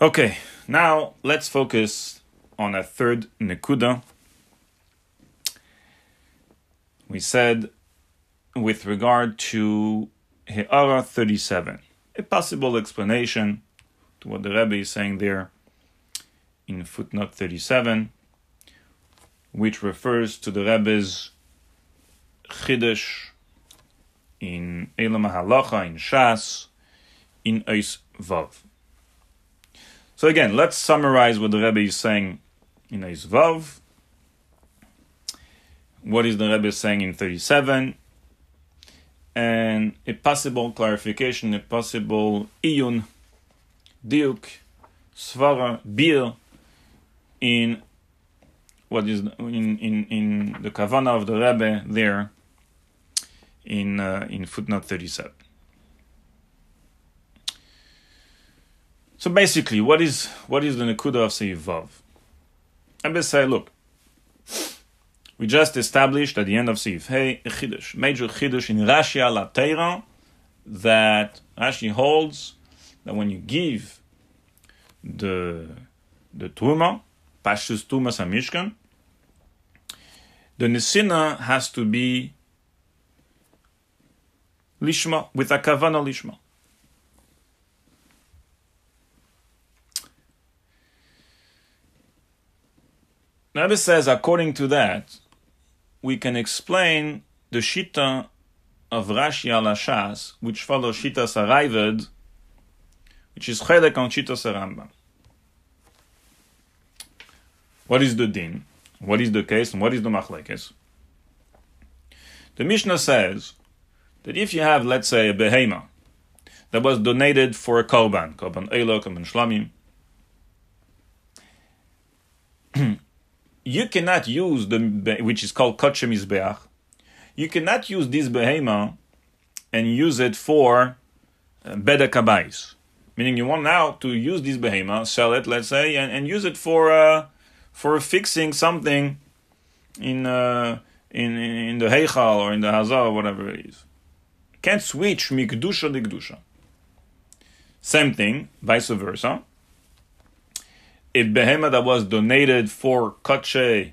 Okay, now let's focus on a third nekuda. We said with regard to He'ara 37, a possible explanation to what the Rebbe is saying there in footnote 37, which refers to the Rebbe's Chiddush in Elam Halacha, in Shas, in Eis Vav. So again, let's summarize what the Rebbe is saying in Vav. What is the Rebbe saying in 37? And a possible clarification, a possible iyun, diuk, svara, bir, in what is in in in the kavana of the Rebbe there in uh, in footnote 37. So basically, what is what is the nekuda of Seif Vav? Rebbe say, look, we just established at the end of Seif Hey a chidush, major chidush in Rashi ala Teira, that Rashi holds that when you give the the Turma, Pashtus Tumas Hamishkan, the Nisina has to be Lishma, with a Kavana Lishma. Rebbe says, according to that, we can explain the Shita of Rashi al Shas, which follows Shita Sarayved, which is Chelek on Shita Sarambam. What is the din? What is the case? And what is the machlekes? The Mishnah says that if you have, let's say, a behema that was donated for a korban, korban elo, korban shlamim, you cannot use the which is called kotche mizbeach. You cannot use this behema and use it for uh, beda kabais. Meaning, you want now to use this behema, sell it, let's say, and, and use it for uh, for fixing something in uh, in in the heichal or in the hazar or whatever it is. Can't switch mikdusha to. Same thing, vice versa if behema that was donated for kache,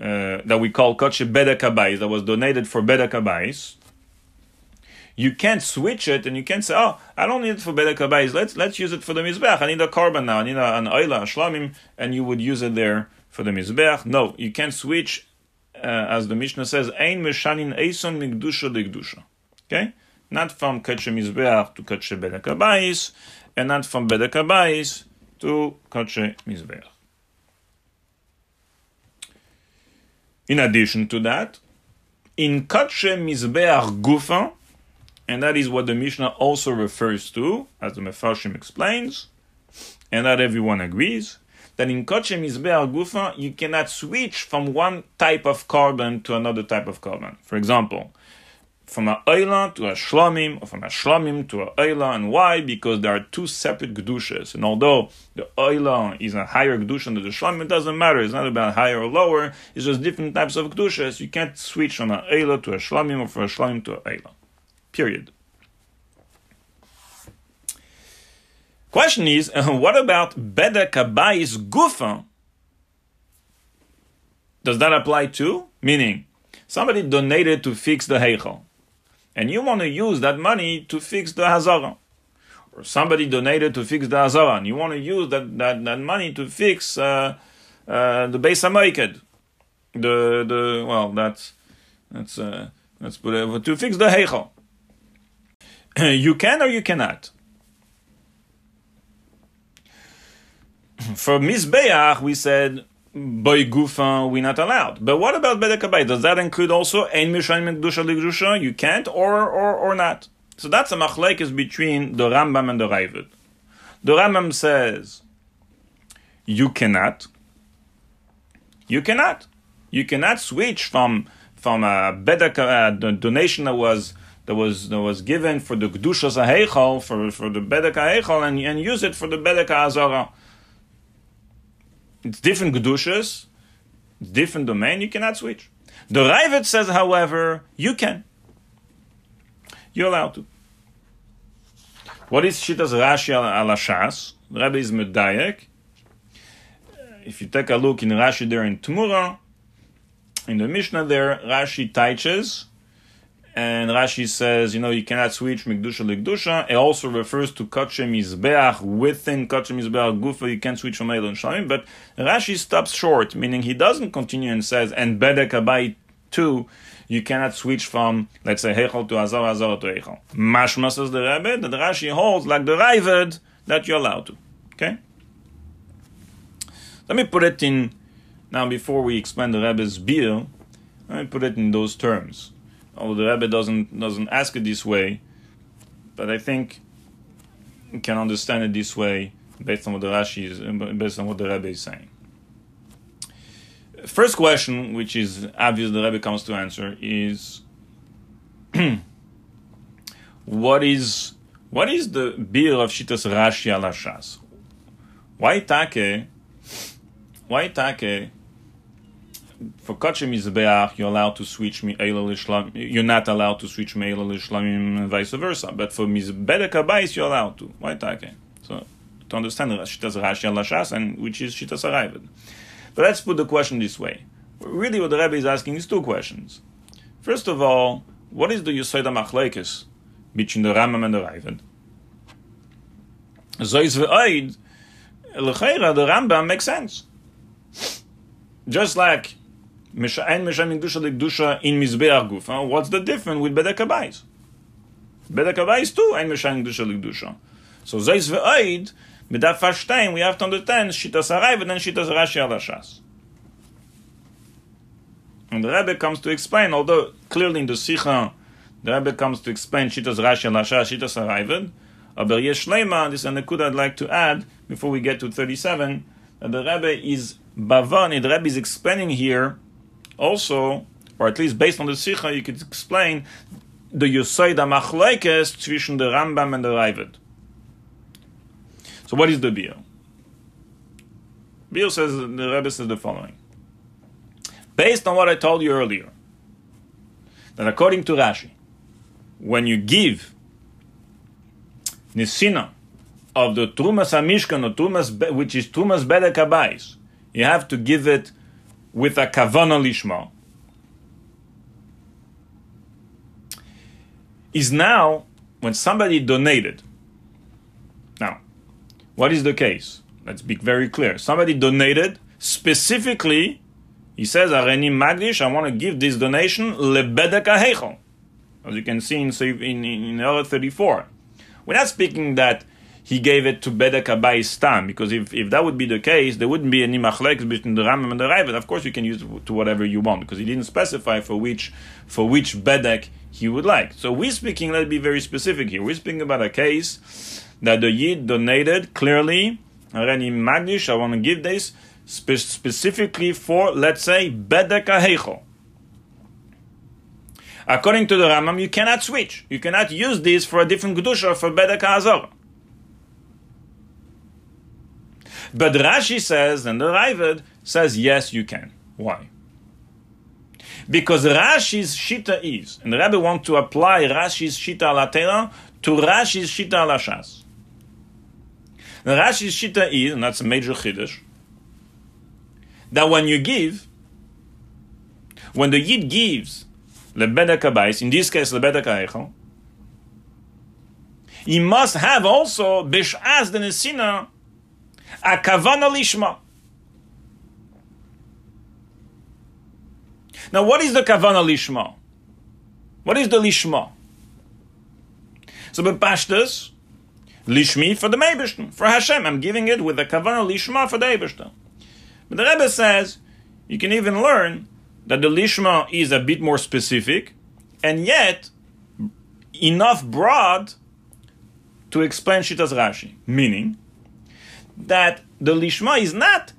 uh, that we call kache bedekabais, that was donated for bedekabais, you can't switch it and you can't say, oh, I don't need it for bedekabais. Let's let's use it for the mizbech. I need a korban now. I need a, an oila, a shlamim, and you would use it there for the mizbech. No, you can't switch. Uh, as the Mishnah says, ein meshanin eison migdusha de Okay, not from kache mizbech to kache bedekabais, and not from bedekabais to Kodshe Mizbeach. In addition to that, in Kodshe Mizbeach Gufa, and that is what the Mishnah also refers to, as the Mefarshim explains, and that everyone agrees, that in Kodshe Mizbeach Gufa, you cannot switch from one type of korban to another type of korban. For example, from a Eila to a Shlamim, or from a Shlamim to a Eila. And why? Because there are two separate Gedushas. And although the Eila is a higher Gedusha than the Shlamim, it doesn't matter. It's not about higher or lower. It's just different types of Gedushas. You can't switch from a Eila to a Shlamim or from a Shlamim to a Eila. Period. Question is, what about Beda Kabais Gufa? Does that apply too? Meaning, somebody donated to fix the Heichel and you want to use that money to fix the Hazara. Or somebody donated to fix the Hazara, and you want to use that, that, that money to fix uh, uh, the Beis HaMoiked. The, the, well, that's, that's, uh, let's put it, to fix the Heichel. you can or you cannot. For Mizbeach, we said by gufa we're not allowed. But what about bedek Does that include also ein ligdusha? You can't, or or or not. So that's a machlekes between the Rambam and the Raavad. The Rambam says you cannot. You cannot. You cannot switch from from a bedek uh, donation that was that was that was given for the kedushas heichal for for the bedek heichal and and use it for the bedek azara it's different Gedushas, different domain, you cannot switch. The Raavad says, however, you can. You're allowed to. What is Shitas Rashi al Shas? Rebbe is medayek. If you take a look in Rashi there in Tmura, in the Mishnah there, Rashi teaches, and Rashi says, you know, you cannot switch Mikdusha Likdusha. It also refers to kachem Mizbeach within Kotche Mizbeach Gufa. You can't switch from Eilon Shamim. But Rashi stops short, meaning he doesn't continue and says, and Bedek Abai too, you cannot switch from, let's say, Hechel to Azar, Azar to Hechel. Mashma says the Rebbe, that Rashi holds, like the Raavad, that you're allowed to. Okay? Let me put it in now, before we explain the Rebbe's beer, let me put it in those terms. Although the Rebbe doesn't doesn't ask it this way, but I think you can understand it this way based on what the Rashi is, based on what the Rebbe is saying. First question, which is obvious, the Rebbe comes to answer is what is what is the beer of Shitas Rashi al Why take? Why take? For Kachem Mizbeach, you're allowed to switch Me'ela You're not allowed to switch Me'ela Lishlamim and vice versa. But for Mizbedek Abayis, you're allowed to. Why take? So, to understand Shitas Rashi al Lashas, and which is Shitas Arayvad. But let's put the question this way. Really, what the Rebbe is asking is two questions. First of all, what is the Yosod HaMachlekes between the Rambam and the Rayvad? Zois ve'oid, l'cheira, the Rambam makes sense. Just like In. What's the difference with Bedek Abayis? Bedek Abayis too Ein Meshem Kedusha Kedusha. So Zeis ve'oid, Midaf Fashtein, we have to understand Shitas Harai and then Shitas Rashi Alashas. And the Rebbe comes to explain, although clearly in the Sikha, the Rebbe comes to explain Shitas Rashi Alashas, Shitas Harayvad, but Yesh Leima, this is a Nekud I'd like to add before we get to 37, that the Rebbe is Bavani, the Rebbe is explaining here also, or at least based on the Sikha, you could explain the Yosaid HaMachlekes between the Rambam and the Raavad. So what is the Beer? Beer says, the Rebbe says the following. Based on what I told you earlier, that according to Rashi, when you give Nisina of the Trumas Hamishkan, or Trumas, which is Trumas Bedek Abayis, you have to give it with a kavana lishma is now when somebody donated. Now, what is the case? Let's be very clear. Somebody donated specifically. He says, "Areni Magdish, I want to give this donation lebedeka heichel." As you can see in in in, in 34. We're not speaking that he gave it to Bedek Abai Stam, because if, if that would be the case, there wouldn't be any machlek between the Rambam and the Raavad. Of course, you can use it to whatever you want, because he didn't specify for which for which Bedek he would like. So we're speaking, let's be very specific here. We're speaking about a case that the Yid donated clearly, Reni Magnish, I want to give this spe- specifically for, let's say, Bedek Aheichel. According to the Rambam, you cannot switch. You cannot use this for a different Kedusha for Bedek Azor. But Rashi says, and the Raavad says, yes, you can. Why? Because Rashi's Shita is, and the Rebbe want to apply Rashi's Shita al to Rashi's Shita al Ashas. The Rashi's Shita is, and that's a major Chiddush, that when you give, when the Yid gives lebedek in this case lebedek he must have also bish'az the nesina a kavana lishma. Now, what is the kavana lishma? What is the lishma? So, bepashtas, lishmi for the Meibishter, for Hashem. I'm giving it with the kavana lishma for the Eibishter. But the Rebbe says you can even learn that the lishma is a bit more specific, and yet enough broad to explain Shitas Rashi. Meaning, that the lishma is not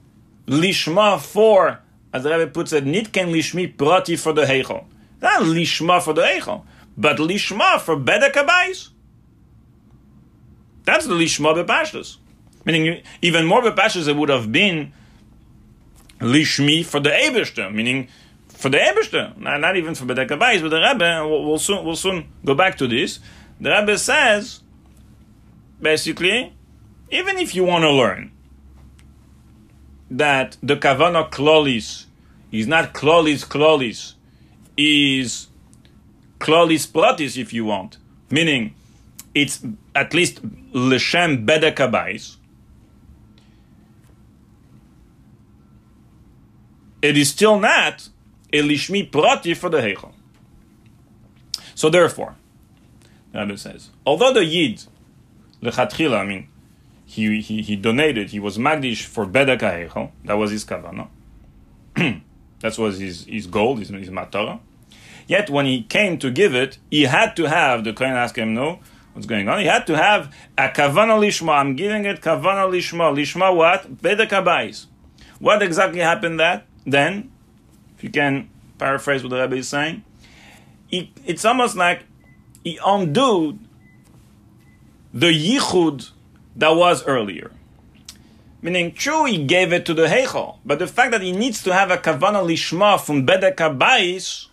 lishma for, as the Rebbe puts it, nitken lishmi prati for the heichel. Not lishma for the heichel, but lishma for bedek abayis. That's the lishma bepashtus. Meaning, even more bepashtus, it would have been lishmi for the Eberster, meaning for the Eberster, not, not even for Bedek Abayis, but the Rebbe, we'll, we'll, soon, we'll soon go back to this. The Rebbe says, basically, even if you want to learn that the kavana klolis is not klolis klolis, is klolis platis if you want, meaning it's at least leshem bedekabais. It is still not Elishmi lishmi prati for the heichel. So therefore, the Rebbe says, although the yid lechatchila, I mean, he, he, he donated, he was magdish for bedek heichel, that was his kavana. that was his, his goal, his, his matara. Yet when he came to give it, he had to have, the Kohen asked him, no, what's going on? He had to have a kavana lishma. I'm giving it kavana lishma. Lishma what? Bedek habayis. What exactly happened that then? If you can paraphrase what the Rebbe is saying, he, it's almost like he undid the yichud that was earlier. Meaning, true, he gave it to the Heichel, but the fact that he needs to have a kavana lishma from bedek habayis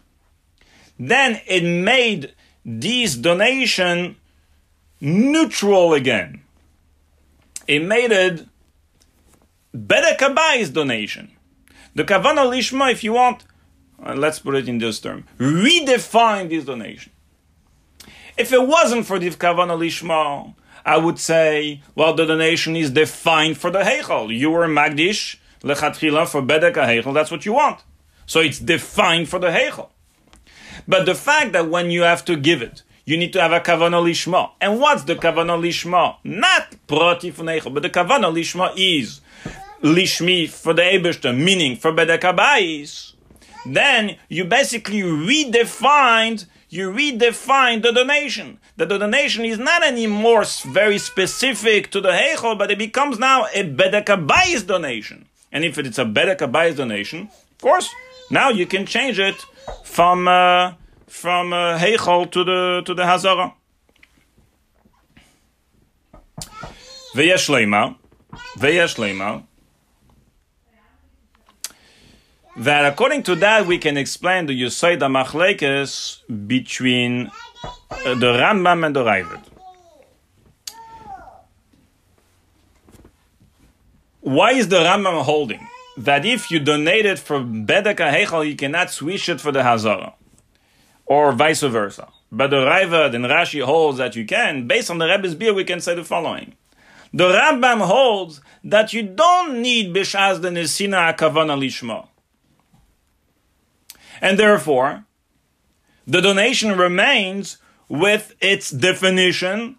then it made this donation neutral again. It made it better kabayis donation. The kavana lishma, if you want, uh, let's put it in this term, redefine this donation. If it wasn't for the kavana lishma, I would say, well, the donation is defined for the heichel. You were magdish lechatchila for bedek heichel. That's what you want. So it's defined for the heichel. But the fact that when you have to give it, you need to have a kavana lishma. And what's the kavana lishma? Not prati funeicha, but the kavana lishma is lishmi for the Ebershter, meaning for bedekabais. Then you basically redefined you redefine the donation. That The donation is not anymore very specific to the Heichel, but it becomes now a Bedekabais donation. And if it's a Bedekabais donation, of course, now you can change it from uh, from uh, Heichel to the to the Hazara. Veyesh leima, veyesh. That according to that we can explain the Yosei Machlekes between uh, the Rambam and the Raavad. Why is the Rambam holding that if you donate it for Bedeka Hechel, you cannot switch it for the Hazara, or vice versa. But the Raavad and Rashi holds that you can. Based on the Rebbe's beer, we can say the following. The Rambam holds that you don't need Bishaz the Nesina Akavana Lishma. And therefore, the donation remains with its definition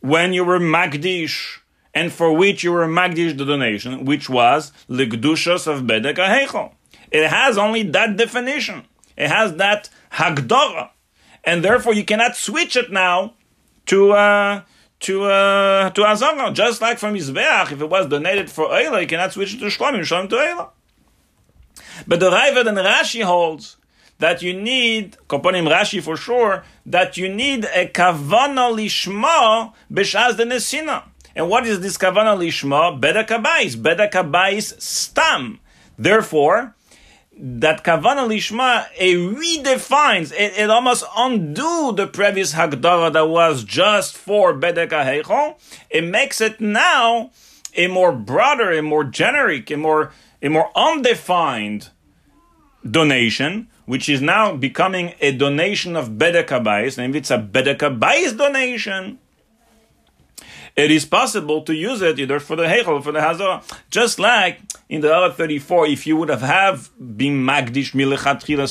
when you were Magdish and for which you were magdish the donation, which was ligdushas of bedek ahechel. It has only that definition. It has that hagdara, and therefore you cannot switch it now to uh, to uh, to azara. Just like from Yisbeach, if it was donated for Eila, you cannot switch it to Shlomim, Shlomim to Eila. But the Raavad and Rashi holds that you need, Koponim Rashi for sure, that you need a kavana lishma b'shaz the nesina. And what is this kavana lishma? Beda kabais. Beda kabais stam. Therefore, that kavana lishma it redefines it, it almost undo the previous hagdara that was just for bedek heichol. It makes it now a more broader, a more generic, a more a more undefined donation, which is now becoming a donation of bedek habais. And if it's a bedek habais donation, it is possible to use it either for the Heichel for the Hazara. Just like in the other 34, if you would have, have been Magdish Milechatchila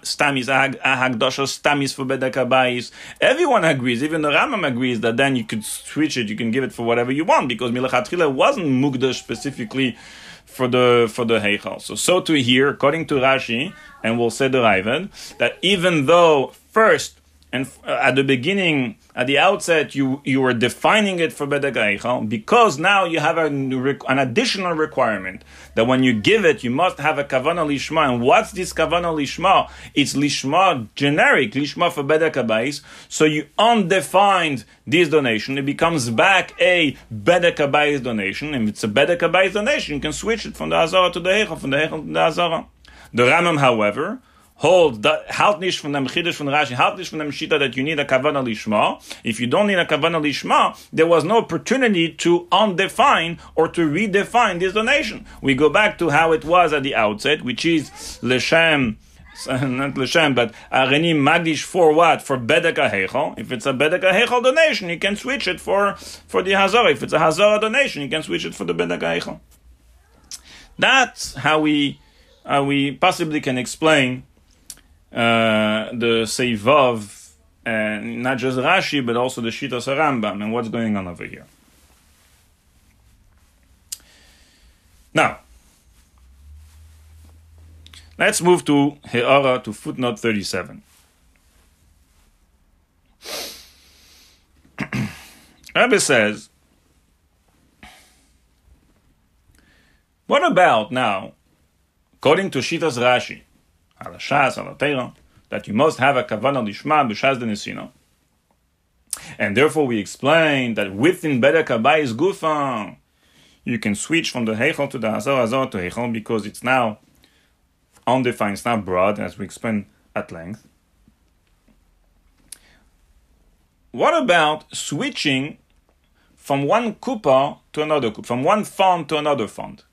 Stamis, Hagdosha Stamis for Bedekabais, everyone agrees, even the Rambam agrees that then you could switch it, you can give it for whatever you want, because Milechatchila wasn't Mugdash specifically for the for the Heichal. So so to here, according to Rashi, and we'll say the Raavad, that even though first and uh, at the beginning, at the outset, you, you were defining it for Bedek because now you have an, an additional requirement that when you give it, you must have a Kavana Lishma. And what's this Kavana Lishma? It's Lishma generic, Lishma for Bedek So you undefined this donation, it becomes back a Bedek donation. If it's a Bedek donation, you can switch it from the Azara to the Heichel, from the Heichel to the Azara. The Rambam, however, hold halt nicht von dem Chiddush von Rashi, halt nicht von dem Shita that you need a kavana lishma. If you don't need a kavana lishma, there was no opportunity to undefine or to redefine this donation. We go back to how it was at the outset, which is l'shem, not l'shem, but areni magdish for what? For bedeka hechel. If it's a bedeka hechel donation, you can switch it for for the hazara. If it's a hazara donation, you can switch it for the bedeka hechel. That's how we how we possibly can explain uh, the Seivav, and not just Rashi, but also the Shitas Rambam, and what's going on over here. Now, let's move to He'ara, to footnote 37. Rabbi says, what about now, according to Shitas Rashi, al Shas, al that you must have a kavanah lishma b'shas de nesino. And therefore we explain that within Beda Kabayis Gufa, you can switch from the Heichel to the Hazar Hazar to Heichel because it's now undefined, it's not broad, as we explained at length. What about switching from one kupa to another from one font to another font?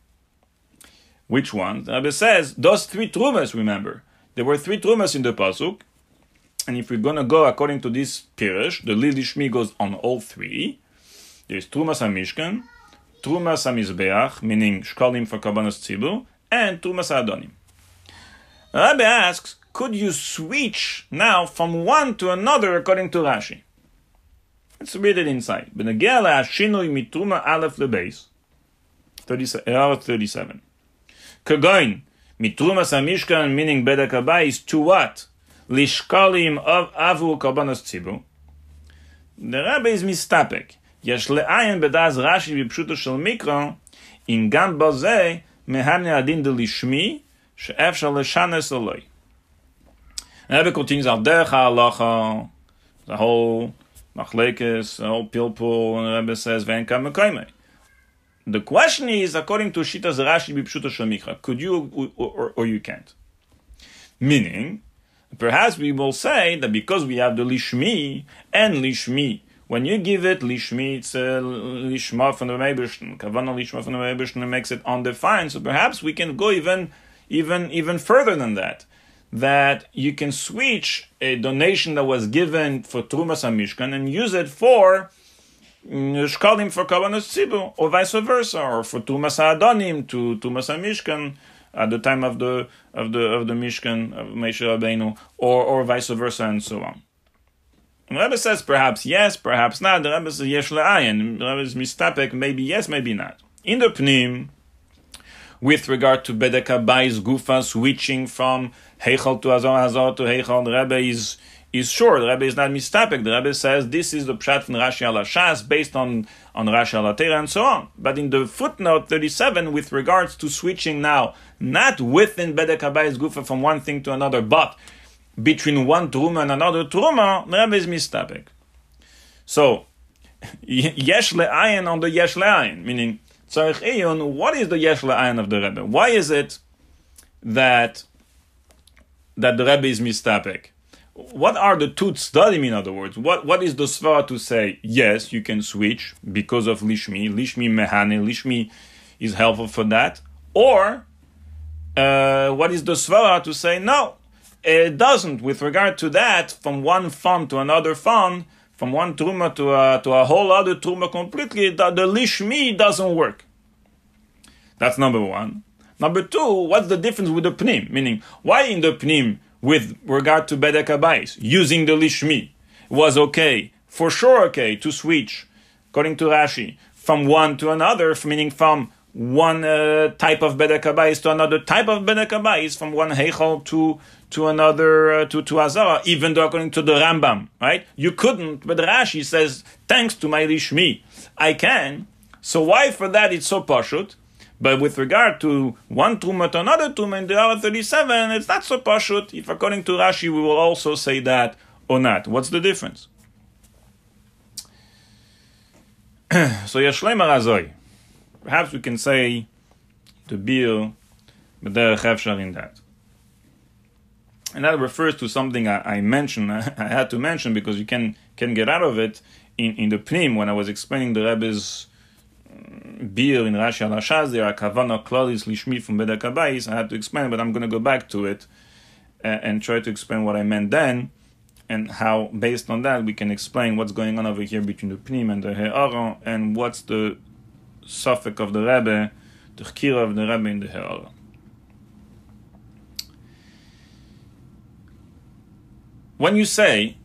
Which one? The Rebbe says those three trumas. Remember, there were three trumas in the pasuk, and if we're gonna go according to this pirish, the Lilishmi goes on all three. There's trumas hamishkan, trumas hamizbeach, meaning shkalim for kabbanas tzibur, and trumas adonim. Rabbi asks, could you switch now from one to another according to Rashi? Let's read it inside. Benegel shinui mitruma aleph lebase. Uh, 37. Kagoin, mitrumas amishkan, meaning bedek is to what? Lishkalim of avu karbanos tzibu. The Rebbe is mistapek. יש לעיין בדאז רש"י בפשוטו של מיקרו, אם גם בזה מהנה הדין דלשמי, שאפשר לשנס אלוהי. Rebbe continues על דרך ההלכה, the whole machlekes, the whole pilpul, and Rebbe says, ואין כמה קיימי. The question is, according to Shitas Rashi Bipshuta Shamikra, could you or, or, or, you can't? Meaning, perhaps we will say that because we have the Lishmi and Lishmi, when you give it Lishmi, it's Lishma from the Mebishn, Kavana Lishma from the Mebishn makes it undefined, so perhaps we can go even, even, even further than that. That you can switch a donation that was given for Trumas Mishkan and use it for shkalim for kavanas tzibu, or vice versa, or for tumas adonim to tumas mishkan at the time of the of the of the mishkan of Moshe Rabbeinu, or or vice versa, and so on. The Rebbe says perhaps yes, perhaps not. The Rebbe says yesh le'ayin. The Rebbe is mistapek, maybe yes, maybe not. In the pnim, with regard to bedeka bais gufa switching from heichal to azor azor to heichal, the Rebbe is is sure. The Rebbe is not mistapek. The Rebbe says this is the pshat from Rashi Shas based on on Rashi al and so on. But in the footnote 37, with regards to switching now, not within Bedek Habayis Gufa from one thing to another, but between one truma and another truma, the Rebbe is mistapek. So yesh le'ayin on the yesh le'ayin, meaning tzarich eyun. What is the yesh le'ayin of the Rebbe? Why is it that that the Rebbe is mistapek? What are the two tzdadim in other words? What what is the svara to say? Yes, you can switch because of lishmi. Lishmi mehane. Lishmi is helpful for that. Or uh, what is the svara to say no? It doesn't. With regard to that, from one fund to another fund, from one truma to a, to a whole other truma completely, the, the lishmi doesn't work. That's number one. Number two, what's the difference with the pnim? Meaning, why in the pnim with regard to Bedek Abayis, using the Lishmi, was okay, for sure okay, to switch, according to Rashi, from one to another, meaning from one uh, type of Bedek Abayis to another type of Bedek Abayis, from one Heichel to to another uh, to to Azara, even though according to the Rambam, right? You couldn't, but Rashi says, thanks to my Lishmi, I can. So why for that it's so pashut? But with regard to one tumah to another tumah in the hour 37, it's not so pashut. If according to Rashi, we will also say that or not. What's the difference? so Yashlem Arazoi. Perhaps we can say the bill, but there are Khavshar in that. and that refers to something I, I mentioned. I, had to mention because you can can get out of it in, in the Pnim when I was explaining the Rebbe's beer in Rashi al Hashaz, there are kavana klalis lishmi from Bedek Habayis. I had to explain, but I'm going to go back to it and, and try to explain what I meant then and how, based on that, we can explain what's going on over here between the Pnim and the He'ara and what's the suffix of the Rebbe, the Chkira of the Rebbe in the He'ara. When you say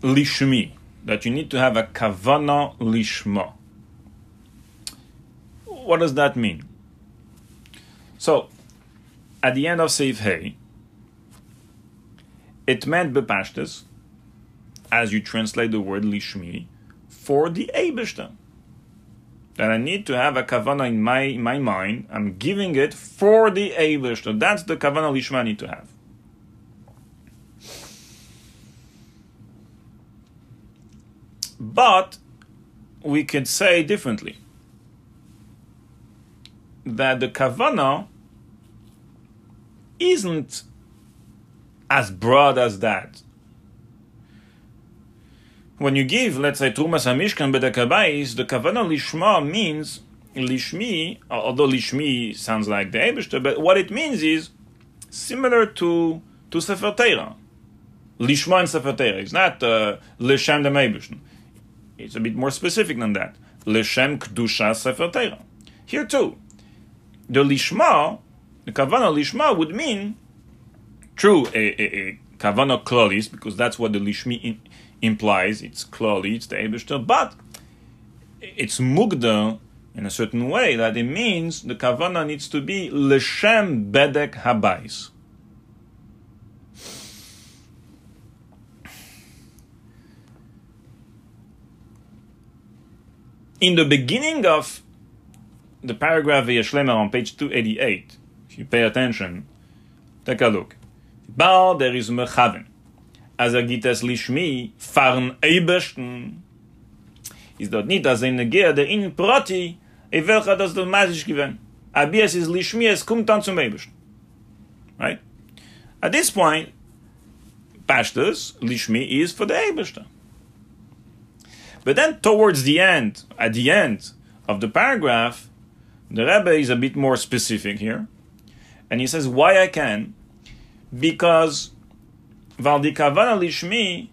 lishmi, that you need to have a kavana lishma, what does that mean? So, at the end of Seif Hey, it meant bepashtes, as you translate the word lishmi, for the Eibishter. That I need to have a kavana in my, in my mind. I'm giving it for the Eibishter. That's the kavana lishma I need to have. But we could say differently that the kavana isn't as broad as that. When you give, let's say, Trumas HaMishkan Bedakabais, the Kavana Lishma means, Lishmi, although Lishmi sounds like the Ebishter, but what it means is similar to, to Sefer Torah. Lishma and Sefer Torah. It's not uh, Lishem the Ebishter. It's a bit more specific than that. Lishem Kdusha Sefer Torah. Here too, the Lishma, the Kavana Lishma would mean true a, a, a kavana klolis because that's what the lishmi in, implies. It's kloli, it's the Eibishter, but it's mugda in a certain way that it means the kavana needs to be leshem bedek habais. In the beginning of the paragraph Yeshlemer on page 288, if you pay attention, take a look. Bal der is mechaven. As git es lishmi farn ebersten. Is dort nit as in der der in proti, e welcher das der masisch gewen. Aber es is lishmi es kumt dann zum ebersten. Right? At this point, pastors, lishmi is for the ebersten. But then towards the end, at the end of the paragraph, the Rebbe is a bit more specific here. And he says, why I can, because weil die Kavana Lishmi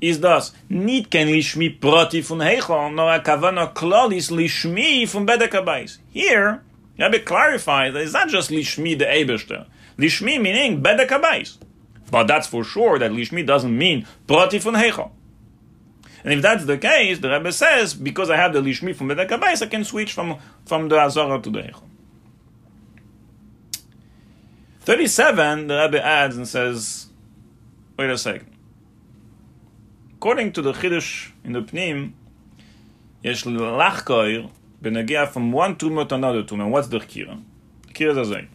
is das nicht kein Lishmi Proti von Heichel, nor a Kavana Klolis Lishmi von Bedekabais. Here, Rabbi clarified that it's not just Lishmi the Eberster. Lishmi meaning Bedekabais. But that's for sure that Lishmi doesn't mean Proti von Heichel. And if that's the case, the Rebbe says, because I have the Lishmi from Bedekabais, I can switch from, from the Azara to the Heichel. 37, the Rebbe adds and says, wait a second. According to the Chiddush in the Pnim, יש לחקור בנגיע from one tumor to another tumor. What's the kira? Kira is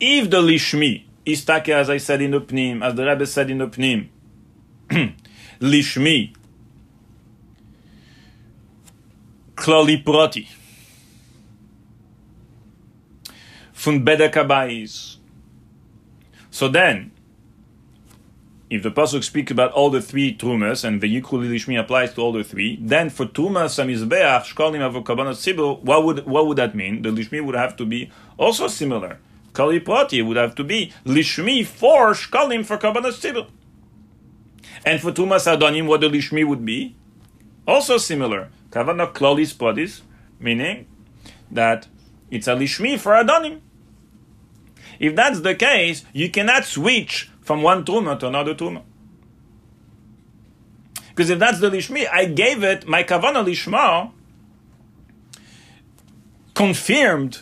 If the lishmi is take, as I said in the Pnim, as the Rebbe said in the Pnim, lishmi, klali proti, von Bedekabais. So then, if the pasuk speaks about all the three trumas and the Yikru Lishmi applies to all the three, then for trumas samizbeach shkolim avokabanot sibul, what would what would that mean? The lishmi would have to be also similar. Kali prati would have to be lishmi for shkolim for kabanot sibul. And for trumas adonim, what the lishmi would be also similar. Kavana klolis podis, meaning that it's a lishmi for adonim. If that's the case, you cannot switch from one truma to another truma. Because if that's the lishmi, I gave it my kavana lishma confirmed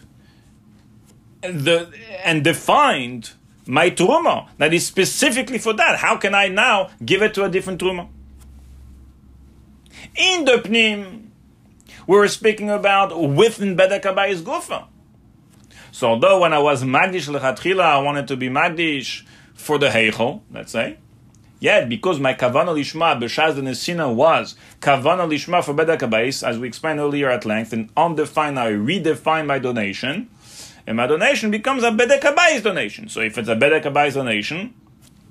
the and defined my truma that is specifically for that. How can I now give it to a different truma? In the pnim, we were speaking about within bedakabayis gufa. So although when I was Magdish Lechatchila, I wanted to be Magdish for the Heichel, let's say, yet because my Kavana Lishma B'Shaz Nesina was Kavana Lishma for Bedakabais, as we explained earlier at length, and undefined, I redefine my donation, and my donation becomes a bedek habayis donation. So if it's a bedek habayis donation,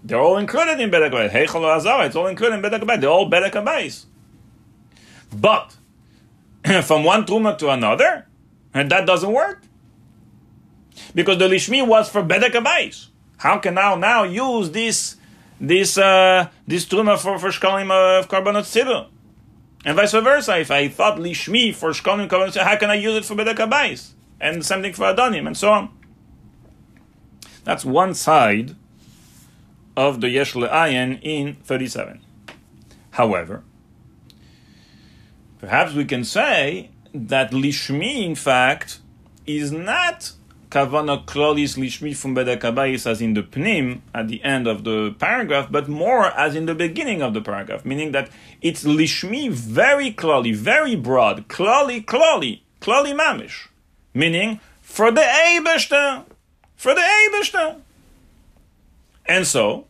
they're all included in bedek habayis. Heichal azara, it's all included in bedek. They're all bedek habayis. But from one truma to another, and that doesn't work because the lishmi was for bedek habayis. How can now now use this this uh, this truma for for shkalim of korbanot tzibur? And vice versa, if I thought lishmi for shkonim kavanah, how can I use it for bedek habayis? And the same thing for adonim, and so on. That's one side of the yesh le'ayin in 37. However, perhaps we can say that lishmi, in fact, is not kavana klolis lishmi from bedek habayis as in the pnim at the end of the paragraph, but more as in the beginning of the paragraph, meaning that it's lishmi very klali, very broad, klali, klali, klali mamish, meaning for the Eibeshter, for the Eibeshter. And so,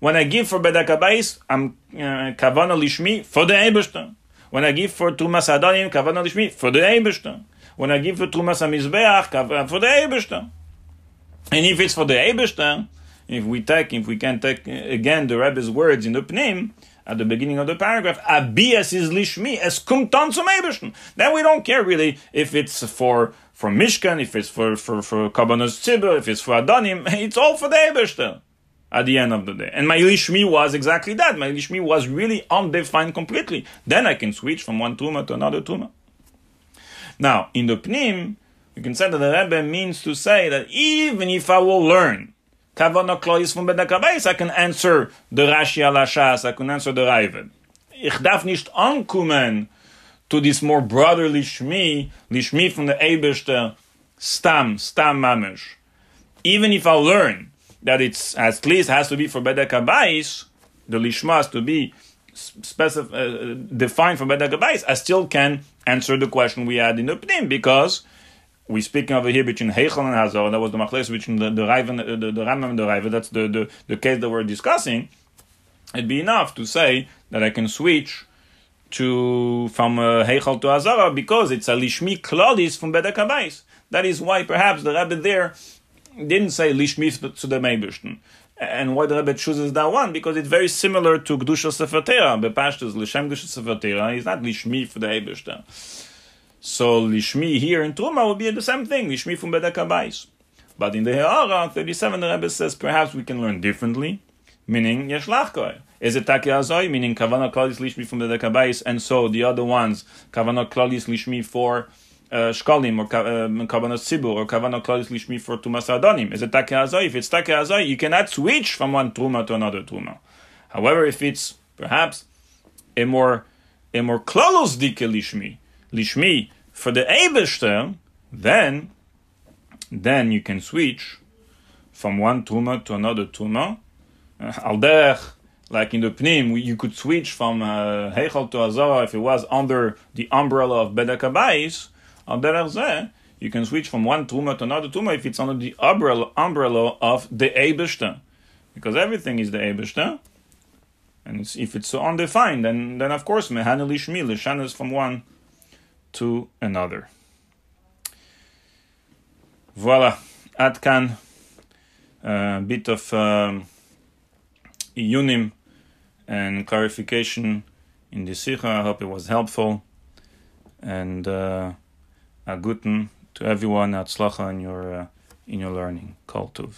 when I give for bedek habayis, I'm uh, kavana lishmi for the Eibeshter. When I give for tumas adanim, kavana lishmi for the Eibeshter when I give for Trumas HaMizbeach, for the Eberster. And if it's for the Eberster, if we take, if we can take again the Rebbe's words in the Pnim, at the beginning of the paragraph, Abias is lishmi, es kumtan zum Then we don't care really if it's for for Mishkan, if it's for for for Kabbanos Tzibur, if it's for Adonim, it's all for the Eberster at the end of the day. And my lishmi was exactly that. My lishmi was really undefined completely. Then I can switch from one tuma to another tuma. Now, in the Pnim, you can say that the Rebbe means to say that even if I will learn Kavana Klois from Bedakabais, I can answer the Rashi Alashas, I can answer the Raavad. Ich darf nicht ankommen to this more broader Lishmi, Lishmi from the Eberste, Stam, Stam Mamish. Even if I learn that it's at least has to be for Bedakabais, the Lishma has to be specif- uh, defined for Bedakabais, I still can answer the question we had in the Pnim because we're speaking over here between Heichel and Hazor. That was the machles between the the Raiva, the, the, the Rambam and the Raiva. That's the, the, the case that we're discussing. It'd be enough to say that I can switch to from uh, to Hazara because it's a lishmi klodis from Bedek. That is why perhaps the Rebbe there didn't say lishmi to the Meibishten. And why the Rebbe chooses that one? Because it's very similar to Gdusha Sefer Torah. Bepashtus, L'Shem Gdusha Sefer is not Lishmi for the Ebershter. So Lishmi here in Truma will be the same thing, Lishmi from Bedek. But in the He'ara, 37, the Rebbe says perhaps we can learn differently, meaning Yesh Lachkoy. Is it Taki Azoy, meaning Kavana Klalis Lishmi from the Habayis, and so the other ones, Kavana Klalis Lishmi for uh, shkalim or kavanah tzibur or kavanah klaus lishmi for tumas adonim. Is it take azay? If it's take azay, you cannot switch from one truma to another truma. However, if it's perhaps a more a more klalos dike lishmi lishmi for the Eibeshter, then then you can switch from one truma to another truma. Uh, Alderch, like in the Pnim, you could switch from uh, Heichal to Azara if it was under the umbrella of Bedakabais, Al derech you can switch from one tuma to another tuma if it's under the umbrella, umbrella of the Eibishter. Because everything is the Eibishter. And it's, if it's so undefined, then, then of course, Mehane Lishmi, Lishan is from one to another. Voila, Atkan, a uh, bit of um, iyunim and clarification in the Sikha. I hope it was helpful. And uh, a guten to everyone, atzlacha in your, uh, in your learning. Kol tuv.